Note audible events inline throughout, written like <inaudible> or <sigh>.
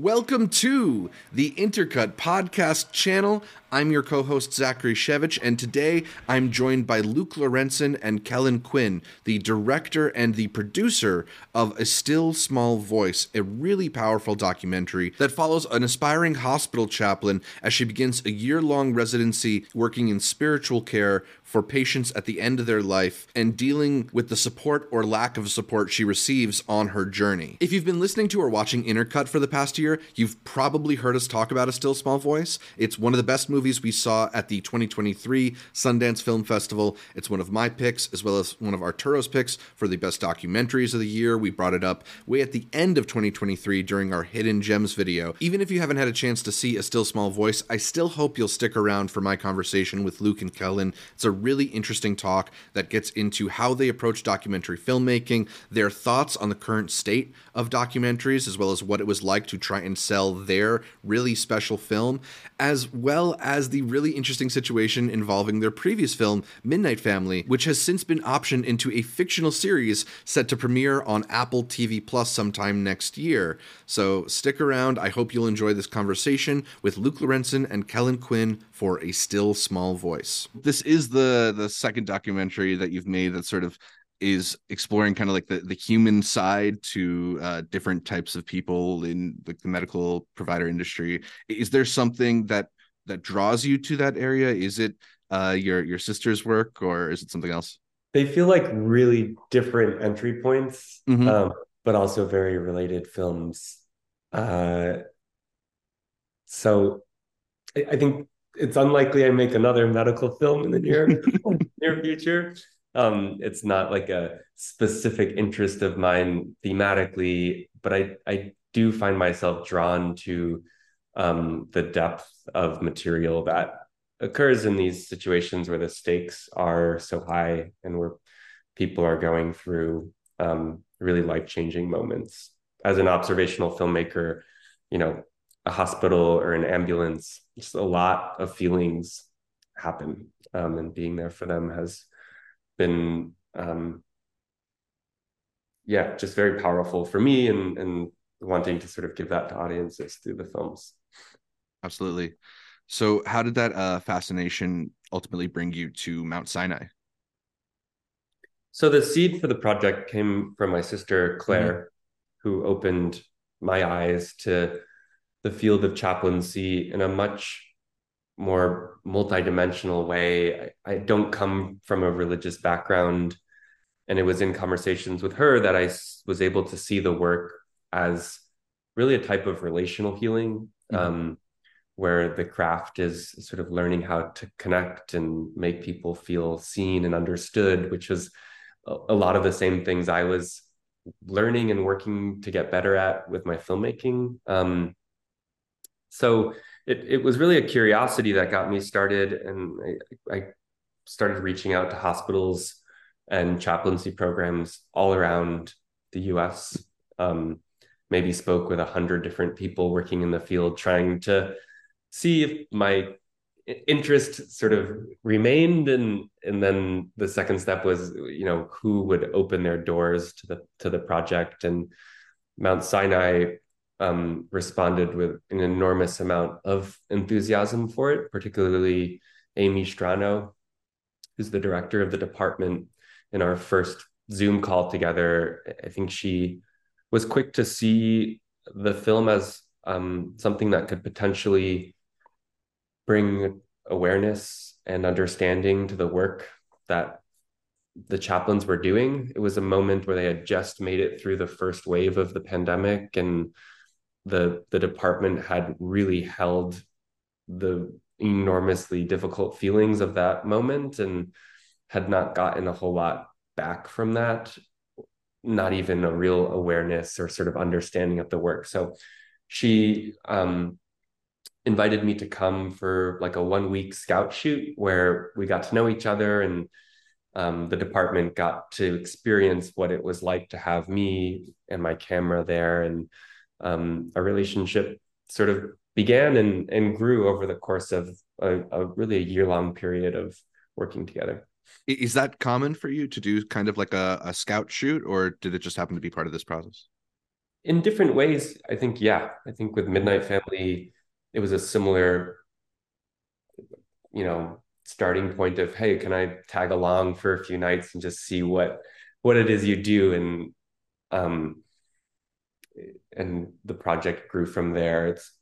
Welcome to the Intercut Podcast channel. I'm your co host, Zachary Shevich, and today I'm joined by Luke Lorentzen and Kellen Quinn, the director and the producer of A Still Small Voice, a really powerful documentary that follows an aspiring hospital chaplain as she begins a year long residency working in spiritual care for patients at the end of their life and dealing with the support or lack of support she receives on her journey. If you've been listening to or watching Intercut for the past year, you've probably heard us talk about A Still Small Voice. It's one of the best movies movies we saw at the 2023 Sundance Film Festival. It's one of my picks, as well as one of Arturo's picks for the best documentaries of the year. We brought it up way at the end of 2023 during our Hidden Gems video. Even if you haven't had a chance to see A Still Small Voice, I still hope you'll stick around for my conversation with Luke and Kellen. It's a really interesting talk that gets into how they approach documentary filmmaking, their thoughts on the current state of documentaries, as well as what it was like to try and sell their really special film, as well as the really interesting situation involving their previous film, Midnight Family, which has since been optioned into a fictional series set to premiere on Apple TV Plus sometime next year. So stick around. I hope you'll enjoy this conversation with Luke Lorentzen and Kellen Quinn for A Still Small Voice. This is the the second documentary that you've made that sort of is exploring kind of like the, the human side to uh, different types of people in like the medical provider industry. Is there something that that draws you to that area? Is it uh, your your sister's work or is it something else? They feel like really different entry points, mm-hmm. um, but also very related films. Uh, so I, I think it's unlikely I make another medical film in the near <laughs> near future um it's not like a specific interest of mine thematically but i i do find myself drawn to um the depth of material that occurs in these situations where the stakes are so high and where people are going through um really life-changing moments. As an observational filmmaker you know a hospital or an ambulance just a lot of feelings happen um, and being there for them has been um, yeah just very powerful for me and and wanting to sort of give that to audiences through the films absolutely so how did that uh, fascination ultimately bring you to mount sinai so the seed for the project came from my sister claire mm-hmm. who opened my eyes to the field of chaplaincy in a much more multidimensional way. I, I, don't come from a religious background. And it was in conversations with her that I was able to see the work as really a type of relational healing, mm-hmm. um, where the craft is sort of learning how to connect and make people feel seen and understood, which is a, lot of the same things I was learning and working to get better at with my filmmaking. Um, so it, it was really a curiosity that got me started and I, I started reaching out to hospitals and chaplaincy programs all around the us um, maybe spoke with a hundred different people working in the field trying to see if my interest sort of remained and and then the second step was you know who would open their doors to the to the project and mount sinai um, responded with an enormous amount of enthusiasm for it, particularly Amy Strano, who's the director of the department. In our first Zoom call together, I think she was quick to see the film as um, something that could potentially bring awareness and understanding to the work that the chaplains were doing. It was a moment where they had just made it through the first wave of the pandemic and the the department had really held the enormously difficult feelings of that moment and had not gotten a whole lot back from that not even a real awareness or sort of understanding of the work so she um, invited me to come for like a one week scout shoot where we got to know each other and um, the department got to experience what it was like to have me and my camera there and um, a relationship sort of began and, and grew over the course of a, a really a year long period of working together. Is that common for you to do kind of like a, a scout shoot, or did it just happen to be part of this process? in different ways, I think, yeah. I think with Midnight Family, it was a similar, you know, starting point of, hey, can I tag along for a few nights and just see what what it is you do? And um and the project grew from there. It's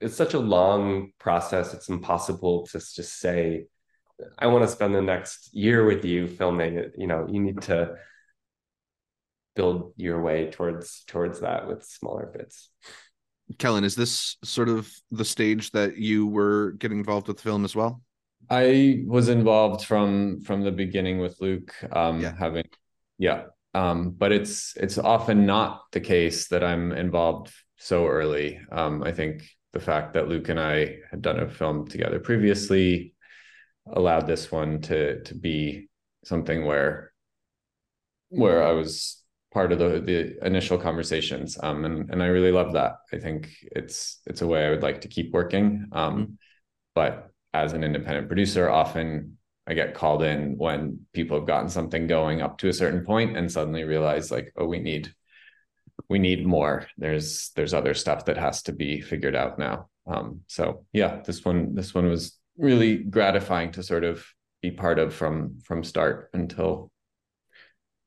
it's such a long process. It's impossible to just say, I want to spend the next year with you filming it. You know, you need to build your way towards towards that with smaller bits. Kellen, is this sort of the stage that you were getting involved with the film as well? I was involved from from the beginning with Luke, um, yeah. having yeah. Um, but it's it's often not the case that I'm involved so early. Um, I think the fact that Luke and I had done a film together previously allowed this one to to be something where where I was part of the the initial conversations um and and I really love that. I think it's it's a way I would like to keep working um mm-hmm. but as an independent producer often I get called in when people have gotten something going up to a certain point and suddenly realize like oh we need we need more. There's there's other stuff that has to be figured out now. Um so yeah this one this one was really gratifying to sort of be part of from from start until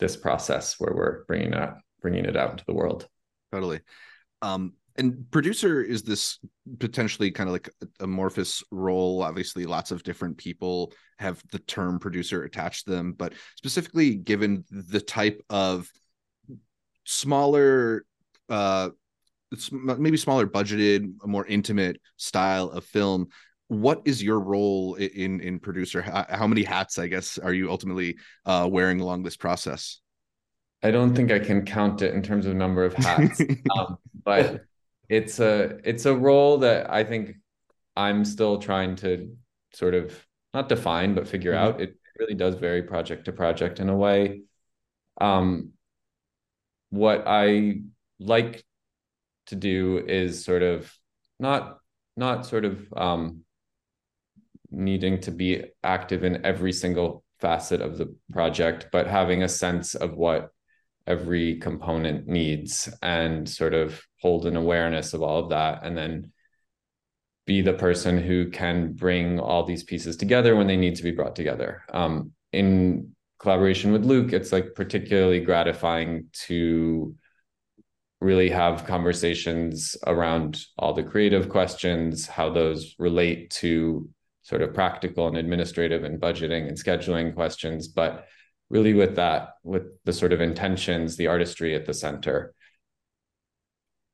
this process where we're bringing it bringing it out into the world. Totally. Um and producer is this potentially kind of like amorphous role. Obviously lots of different people have the term producer attached to them but specifically given the type of smaller uh maybe smaller budgeted more intimate style of film what is your role in in producer? How, how many hats i guess are you ultimately uh, wearing along this process? I don't think i can count it in terms of number of hats <laughs> um, but it's a it's a role that i think i'm still trying to sort of not define but figure mm-hmm. out. It really does vary project to project in a way. Um what i like to do is sort of not not sort of um needing to be active in every single facet of the project, but having a sense of what every component needs and sort of hold an awareness of all of that. And then be the person who can bring all these pieces together when they need to be brought together. Um, in collaboration with Luke, it's like particularly gratifying to really have conversations around all the creative questions, how those relate to sort of practical and administrative and budgeting and scheduling questions, but really with that, with the sort of intentions, the artistry at the center.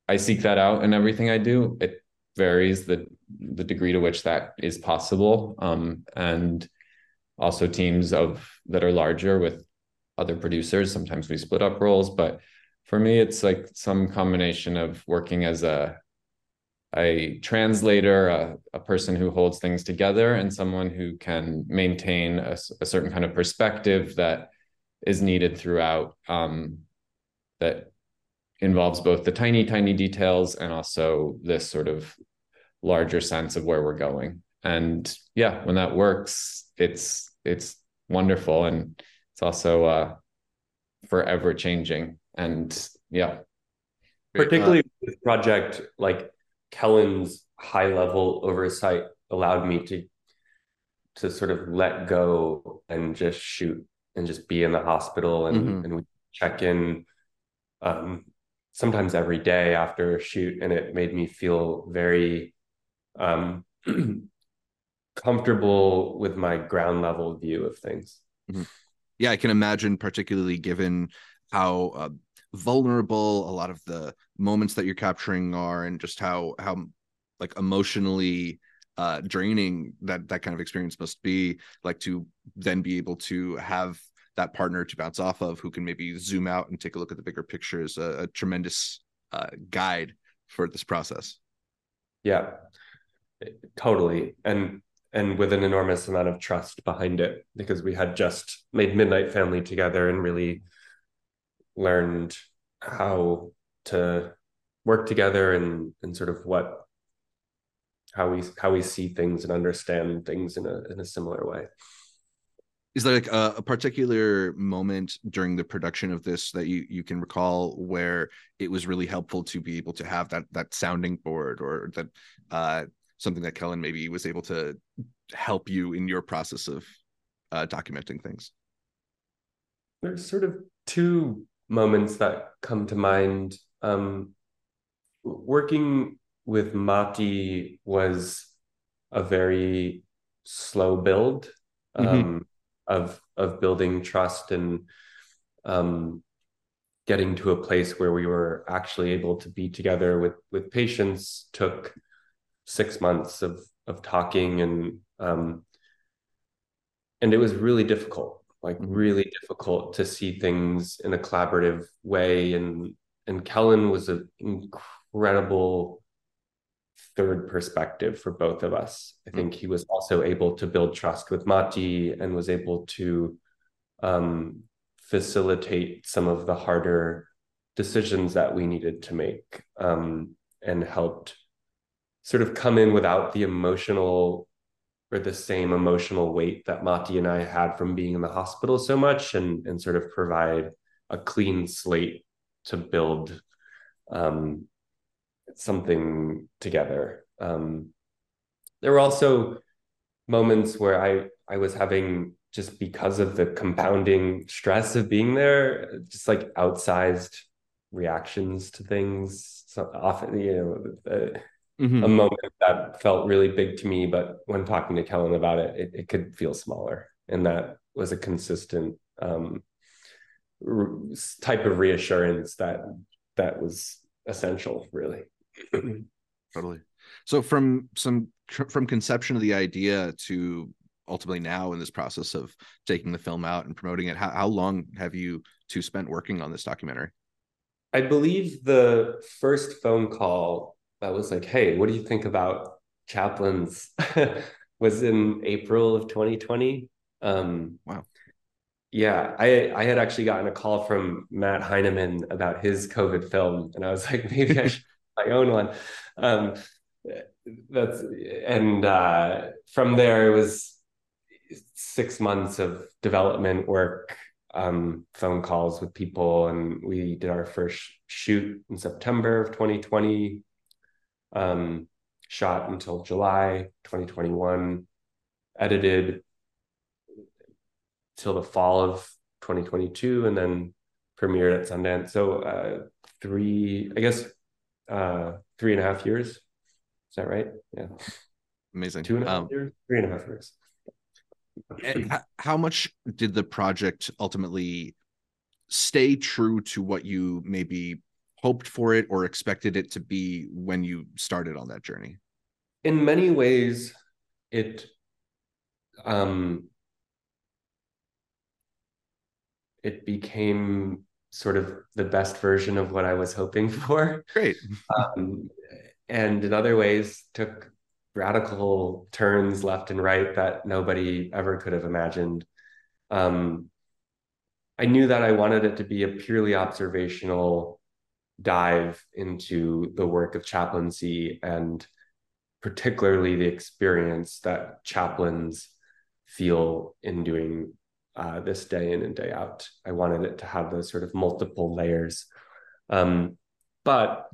I seek that out in everything I do. It varies the the degree to which that is possible, um, and also teams of that are larger with other producers. Sometimes we split up roles, but for me, it's like some combination of working as a a translator, a, a, person who holds things together, and someone who can maintain a, a certain kind of perspective that is needed throughout, um, that involves both the tiny, tiny details and also this sort of larger sense of where we're going. And yeah, when that works, it's it's wonderful, and it's also uh, forever changing. And yeah, particularly uh, this project, like Kellen's high level oversight allowed me to to sort of let go and just shoot and just be in the hospital and mm-hmm. and we check in um, sometimes every day after a shoot and it made me feel very um, <clears throat> comfortable with my ground level view of things mm-hmm. yeah i can imagine particularly given how uh, vulnerable. A lot of the moments that you're capturing are and just how how like emotionally uh draining that that kind of experience must be like to then be able to have that partner to bounce off of who can maybe zoom out and take a look at the bigger picture is a, a tremendous uh, guide for this process. Yeah. Totally. And and with an enormous amount of trust behind it because we had just made midnight family together and really learned how to work together and and sort of what how we how we see things and understand things in a in a similar way is there like a, a, particular moment during the production of this that you you can recall where it was really helpful to be able to have that that sounding board or that uh, something that Kellen maybe was able to help you in your process of uh, documenting things? There's sort of two moments that come to mind. Um, working with Mati was a very slow build. Mm-hmm. Um, mm-hmm of of building trust and um, getting to a place where we were actually able to be together with with patients took six months of of talking and um, and it was really difficult like mm-hmm. really difficult to see things in a collaborative way and and kellen was an incredible third perspective for both of us. I think he was also able to build trust with Mati and was able to um, facilitate some of the harder decisions that we needed to make um, and helped sort of come in without the emotional or the same emotional weight that Mati and I had from being in the hospital so much and, and sort of provide a clean slate to build um, something together. Um, there were also moments where I I was having just because of the compounding stress of being there, just like outsized reactions to things. So often, you know, uh, mm-hmm. a moment that felt really big to me, but when talking to Kellen about it, it, it could feel smaller, and that was a consistent um, type of reassurance that that was essential, really. totally. So from some from conception of the idea to ultimately now in this process of taking the film out and promoting it, how, how long have you two spent working on this documentary? I believe the first phone call that was like, "Hey, what do you think about chaplains?" <laughs> was in April of 2020. Um, wow. Yeah, I I had actually gotten a call from Matt Heineman about his COVID film, and I was like, <laughs> maybe I should <laughs> my own one. Um, that's and uh, from there it was six months of development work, um, phone calls with people, and we did our first shoot in September of 2020. Um, shot until July 2021, edited till the fall of 2022, and then premiered at Sundance. So uh, three, I guess, uh, three and a half years. Is that right? Yeah. Amazing. Two and a half um, years, three and a half years. And how much did the project ultimately stay true to what you maybe hoped for it or expected it to be when you started on that journey? In many ways, it um, it became sort of the best version of what I was hoping for. Great. Um, and in other ways, took radical turns left and right that nobody ever could have imagined. Um, I knew that I wanted it to be a purely observational dive into the work of chaplaincy and particularly the experience that chaplains feel in doing uh, this day in and day out. I wanted it to have those sort of multiple layers. Um, but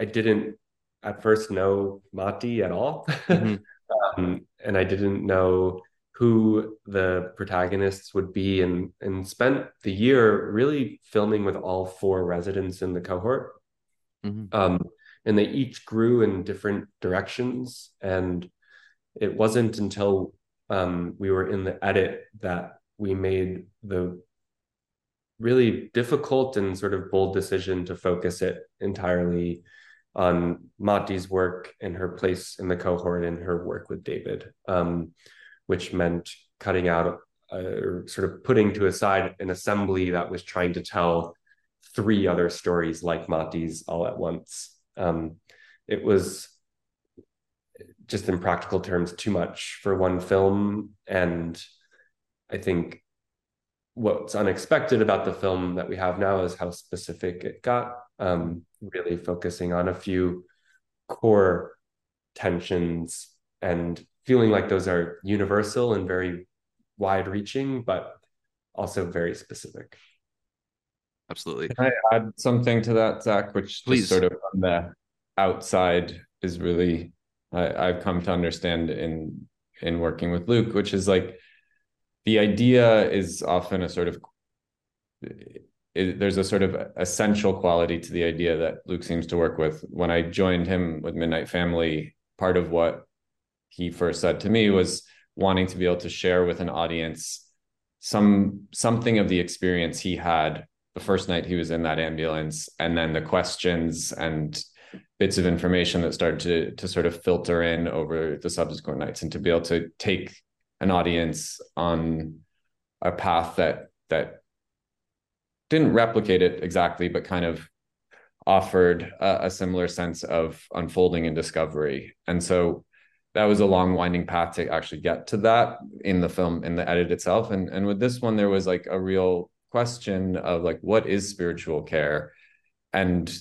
I didn't at first know Mati at all. <laughs> Mm-hmm. um, and I didn't know who the protagonists would be and and spent the year really filming with all four residents in the cohort. Mm-hmm. Um, and they each grew in different directions. And it wasn't until um, we were in the edit that we made the really difficult and sort of bold decision to focus it entirely on Mati's work and her place in the cohort and her work with David, um, which meant cutting out uh, or sort of putting to a side an assembly that was trying to tell three other stories like Mati's all at once. Um, it was just in practical terms too much for one film and I think what's unexpected about the film that we have now is how specific it got, um, really focusing on a few core tensions and feeling like those are universal and very wide reaching, but also very specific. Absolutely. Can I add something to that, Zach, which Please. just sort of on the outside is really I, I've come to understand in in working with Luke, which is like the idea is often a sort of it, there's a sort of essential quality to the idea that Luke seems to work with. When I joined him with Midnight Family, part of what he first said to me was wanting to be able to share with an audience some something of the experience he had the first night he was in that ambulance and then the questions and bits of information that started to to sort of filter in over the subsequent nights and to be able to take an audience on a path that that didn't replicate it exactly but kind of offered a, a similar sense of unfolding and discovery. And so that was a long winding path to actually get to that in the film in the edit itself. And and with this one there was like a real question of like what is spiritual care? And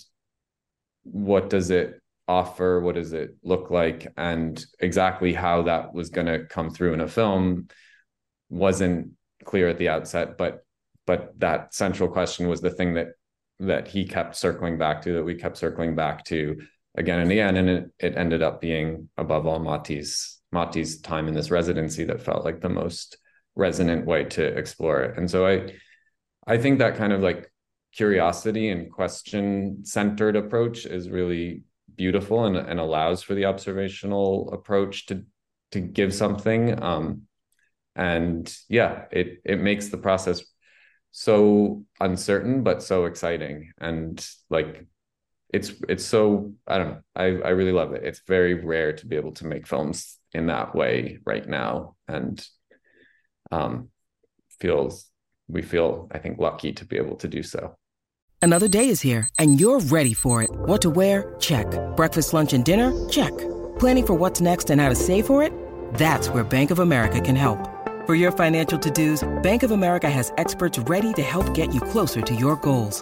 what does it offer? What does it look like? And exactly how that was going to come through in a film wasn't clear at the outset but but that central question was the thing that that he kept circling back to that we kept circling back to again and again and it, it ended up being above all Mati's Mati's time in this residency that felt like the most resonant way to explore it. And so i i think that kind of like curiosity and question centered approach is really beautiful and, and allows for the observational approach to to give something um and yeah it it makes the process so uncertain but so exciting. And like it's it's so i don't know i i really love it it's very rare to be able to make films in that way right now and um feels we feel i think lucky to be able to do so Another day is here, and you're ready for it. What to wear? Check. Breakfast, lunch, and dinner? Check. Planning for what's next and how to save for it? That's where Bank of America can help. For your financial to dos, Bank of America has experts ready to help get you closer to your goals.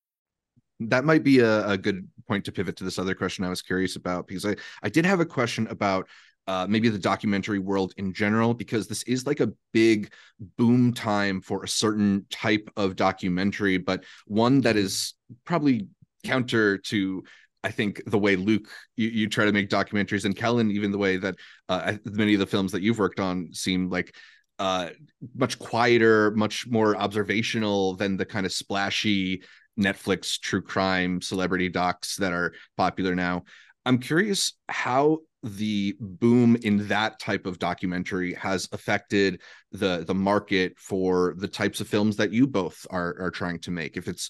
That might be a, a good point to pivot to this other question I was curious about because I, I did have a question about uh, maybe the documentary world in general because this is like a big boom time for a certain type of documentary, but one that is probably counter to I think the way Luke you, you try to make documentaries and Kellen even the way that uh, many of the films that you've worked on seem like uh, much quieter, much more observational than the kind of splashy Netflix true crime celebrity docs that are popular now. I'm curious how the boom in that type of documentary has affected the the market for the types of films that you both are are trying to make. If it's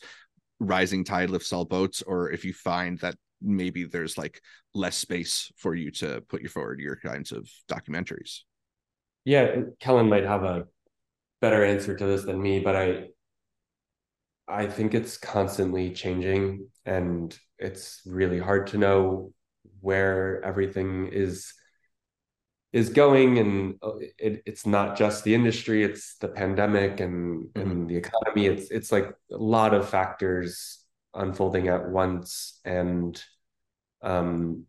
rising tide lifts all boats, or if you find that maybe there's like less space for you to put your forward your kinds of documentaries. Yeah, Kellen might have a better answer to this than me, but I I think it's constantly changing and it's really hard to know where everything is is going and uh, it, it's not just the industry it's the pandemic and mm-hmm. and the economy it's it's like a lot of factors unfolding at once and um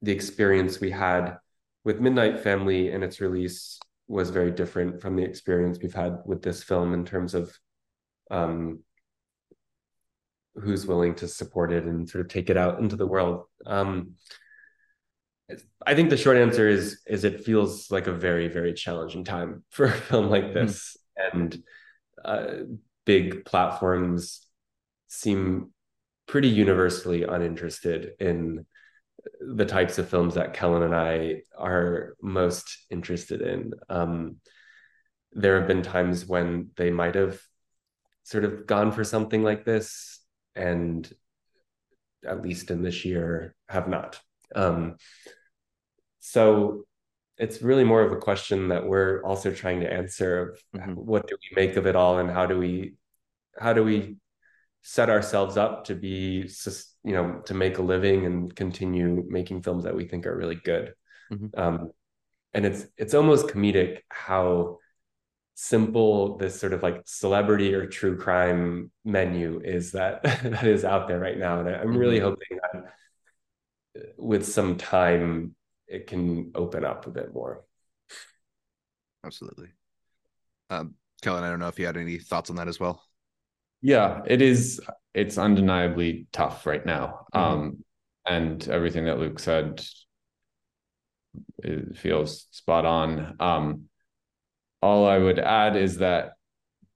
the experience we had with midnight family and its release was very different from the experience we've had with this film in terms of um who's willing to support it and sort of take it out into the world. Um, I think the short answer is is it feels like a very very challenging time <laughs> for a film like hmm. this, mm. and uh, big platforms seem pretty universally uninterested in the types of films that Kellen and I are most interested in. Um, there have been times when they might have sort of gone for something like this and at least in this year have not um, so it's really more of a question that we're also trying to answer of mm-hmm. what do we make of it all and how do we how do we set ourselves up to be you know to make a living and continue making films that we think are really good mm-hmm. um, and it's it's almost comedic how simple this sort of like celebrity or true crime menu is that <laughs> that is out there right now. And i'm mm-hmm. really hoping that with some time it can open up a bit more. Absolutely. Um, kellen i don't know if you had any thoughts on that as well? Yeah it is it's undeniably tough right now. Mm-hmm. um, and everything that luke said feels spot on. Um, all I would add is that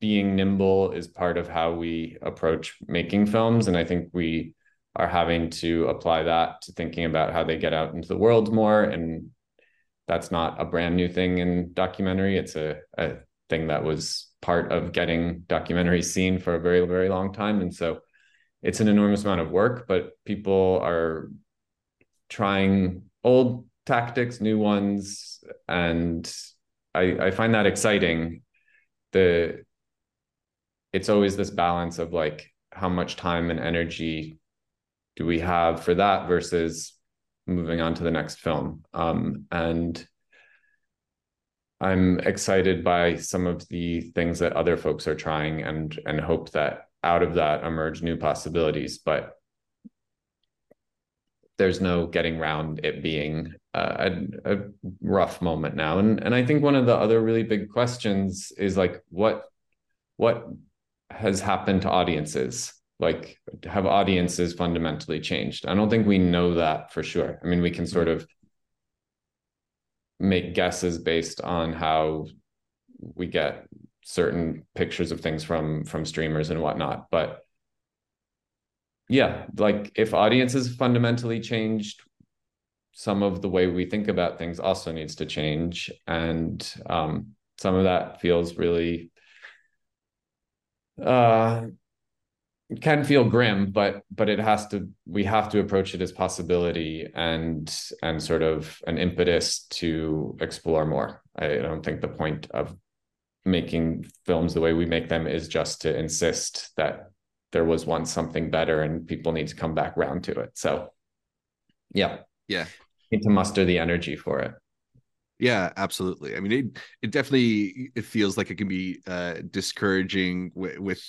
being nimble is part of how we approach making films. And I think we are having to apply that to thinking about how they get out into the world more. And that's not a brand new thing in documentary. It's a, a thing that was part of getting documentaries seen for a very, very long time. And so it's an enormous amount of work, but people are trying old tactics, new ones, and I, I find that exciting. The it's always this balance of like how much time and energy do we have for that versus moving on to the next film. Um, and I'm excited by some of the things that other folks are trying and and hope that out of that emerge new possibilities. But there's no getting around it being a, a, rough moment now. And and i think one of the other really big questions is like what what has happened to audiences? Like have audiences fundamentally changed? I don't think we know that for sure. I mean we can sort of make guesses based on how we get certain pictures of things from from streamers and whatnot but yeah like if audiences fundamentally changed some of the way we think about things also needs to change and um, some of that feels really uh, can feel grim but but it has to we have to approach it as possibility and and sort of an impetus to explore more. I don't think the point of making films the way we make them is just to insist that there was once something better and people need to come back around to it. So yeah. Yeah. Need to muster the energy for it. Yeah, absolutely. I mean, it it definitely it feels like it can be uh, discouraging with, with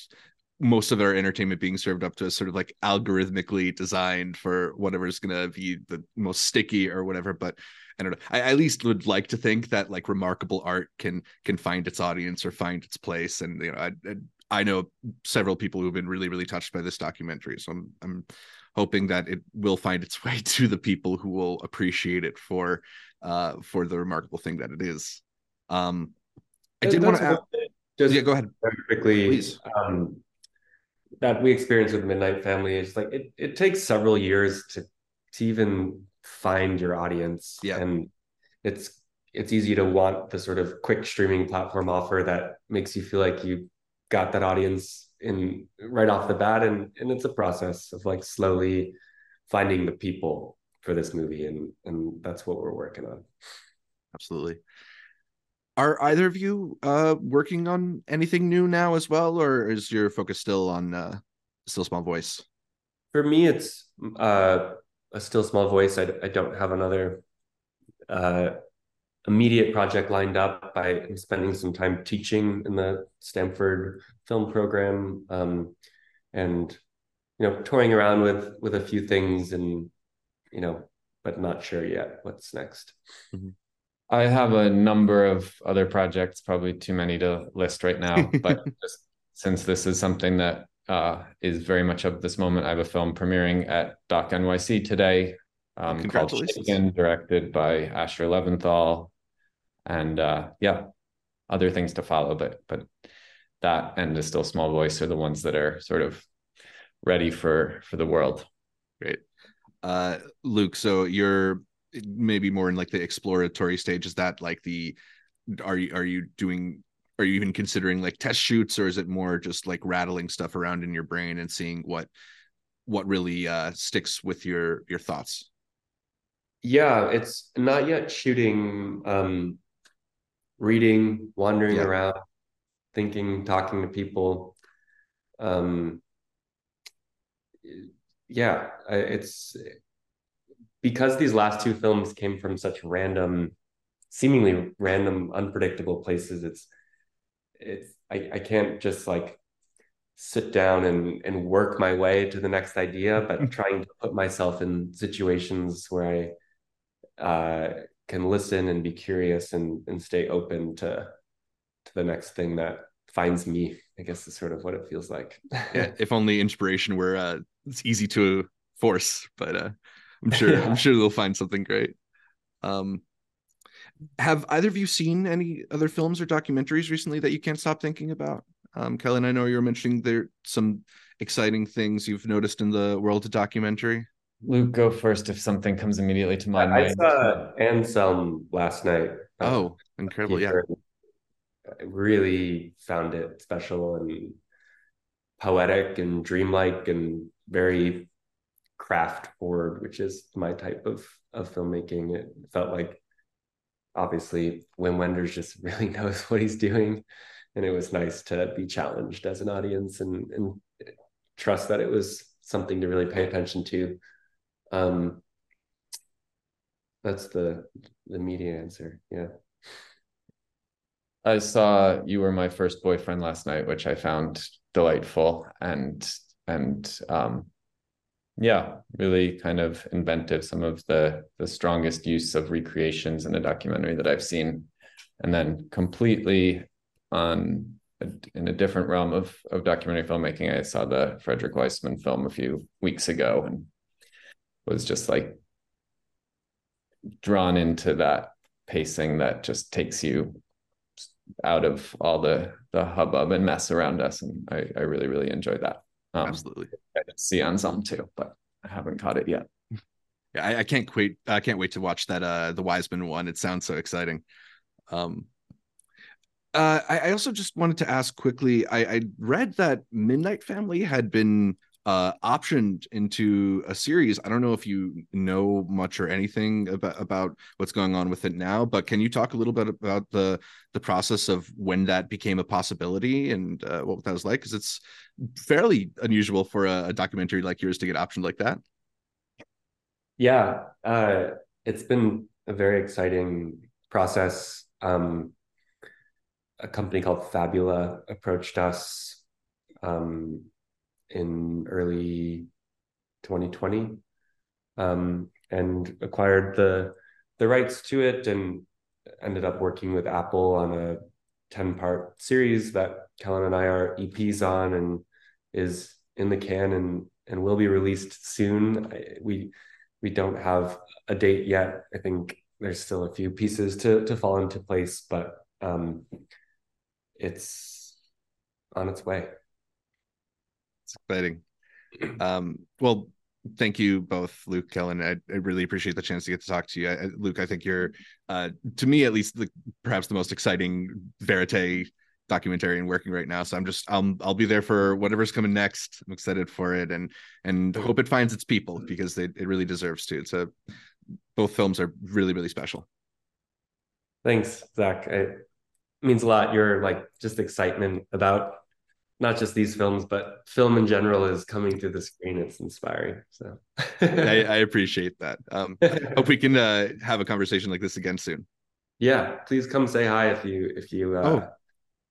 most of our entertainment being served up to us sort of like algorithmically designed for whatever's going to be the most sticky or whatever. But I don't know. I at least would like to think that like remarkable art can can find its audience or find its place. And you know, I, I I know several people who've been really, really touched by this documentary. So I'm, I'm hoping that it will find its <laughs> way to the people who will appreciate it for, uh, for the remarkable thing that it is. Um, I did want to add. Just yeah, go ahead. Very quickly, please. Um, that we experience with Midnight Family is like it. It takes several years to to even find your audience. Yeah, and it's it's easy to want the sort of quick streaming platform offer that makes you feel like you got that audience in right off the bat and and it's a process of like slowly finding the people for this movie and and that's what we're working on. Absolutely. Are either of you uh working on anything new now as well or is your focus still on uh still small voice? For me it's uh a still small voice. I, I don't have another uh immediate project lined up. by spending some time teaching in the Stanford film program, um, and you know, touring around with with a few things, and you know, but not sure yet what's next. Mm-hmm. I have a number of other projects, probably too many to list right now, <laughs> but just since this is something that uh, is very much of this moment, I have a film premiering at Doc NYC today um, called Shaken, directed by Asher Leventhal, and uh, yeah, other things to follow. But but that and the still small voice are the ones that are sort of ready for for the world. Great, uh, Luke. So you're maybe more in like the exploratory stage. Is that like the are you are you doing are you even considering like test shoots or is it more just like rattling stuff around in your brain and seeing what what really uh sticks with your your thoughts yeah it's not yet shooting um reading wandering yeah. around thinking talking to people um yeah it's because these last two films came from such random seemingly random unpredictable places it's it's I, I can't just like sit down and and work my way to the next idea but <laughs> trying to put myself in situations where i uh, can listen and be curious and and stay open to to the next thing that finds me i guess is sort of what it feels like yeah <laughs> if only inspiration were uh it's easy to force but uh i'm sure i'm sure they'll find something great um have either of you seen any other films or documentaries recently that you can't stop thinking about? Um, Kellen, I know you were mentioning there some exciting things you've noticed in the world of documentary. Luke, go first if something comes immediately to mind. I saw Anselm last night. Um, oh, incredible! Yeah, I really found it special and poetic and dreamlike and very craft forward, which is my type of of filmmaking. It felt like obviously Wim Wenders just <laughs> really knows what he's doing. And it was nice to be challenged as an audience and, and trust that it was something to really pay attention to. Um, that's the the media answer. Yeah. I saw you were my first boyfriend last night, which I found delightful and and um, yeah really kind of inventive some of the the strongest use of recreations in a documentary that i've seen and then completely on a, in a different realm of of documentary filmmaking i saw the frederick wiseman film a few weeks ago and was just like drawn into that pacing that just takes you out of all the the hubbub and mess around us and i i really really enjoyed that um, Absolutely. I see on some too, but I haven't caught it yet. <laughs> Yeah, I, I, can't wait. I can't wait to watch that uh the Wiseman one. It sounds so exciting. Um uh I, I also just wanted to ask quickly, I, I read that Midnight Family had been uh, optioned into a series. I don't know if you know much or anything about about what's going on with it now, but can you talk a little bit about the the process of when that became a possibility and uh, what that was like? Because it's fairly unusual for a, a, documentary like yours to get optioned like that. Yeah, uh, it's been a very exciting process. Um, a company called Fabula approached us. Um, in early 2020 um, and acquired the the rights to it and ended up working with Apple on a 10 part series that Kellen and I are EPs on and is in the can and and will be released soon. We we don't have a date yet. I think there's still a few pieces to to fall into place, but um, it's on its way. It's exciting. Um, well, thank you both, Luke, Kellen. I, I, really appreciate the chance to get to talk to you. I, Luke, I think you're, uh, to me at least, the, perhaps the most exciting verite documentarian working right now. So I'm just, I'll, I'll be there for whatever's coming next. I'm excited for it and and hope it finds its people because they, it really deserves to. It's a, both films are really really special. Thanks, Zach. It means a lot. Your like just excitement about not just these films, but film in general is coming through the screen. It's inspiring. So I, I, appreciate that. Um, hope we can uh, have a conversation like this again soon. Yeah, please come say hi if you if you uh, oh.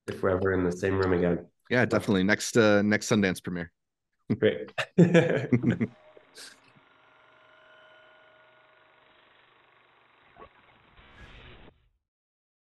if we're ever in the same room again. Yeah, definitely next uh, next Sundance premiere. Great. <laughs> <laughs>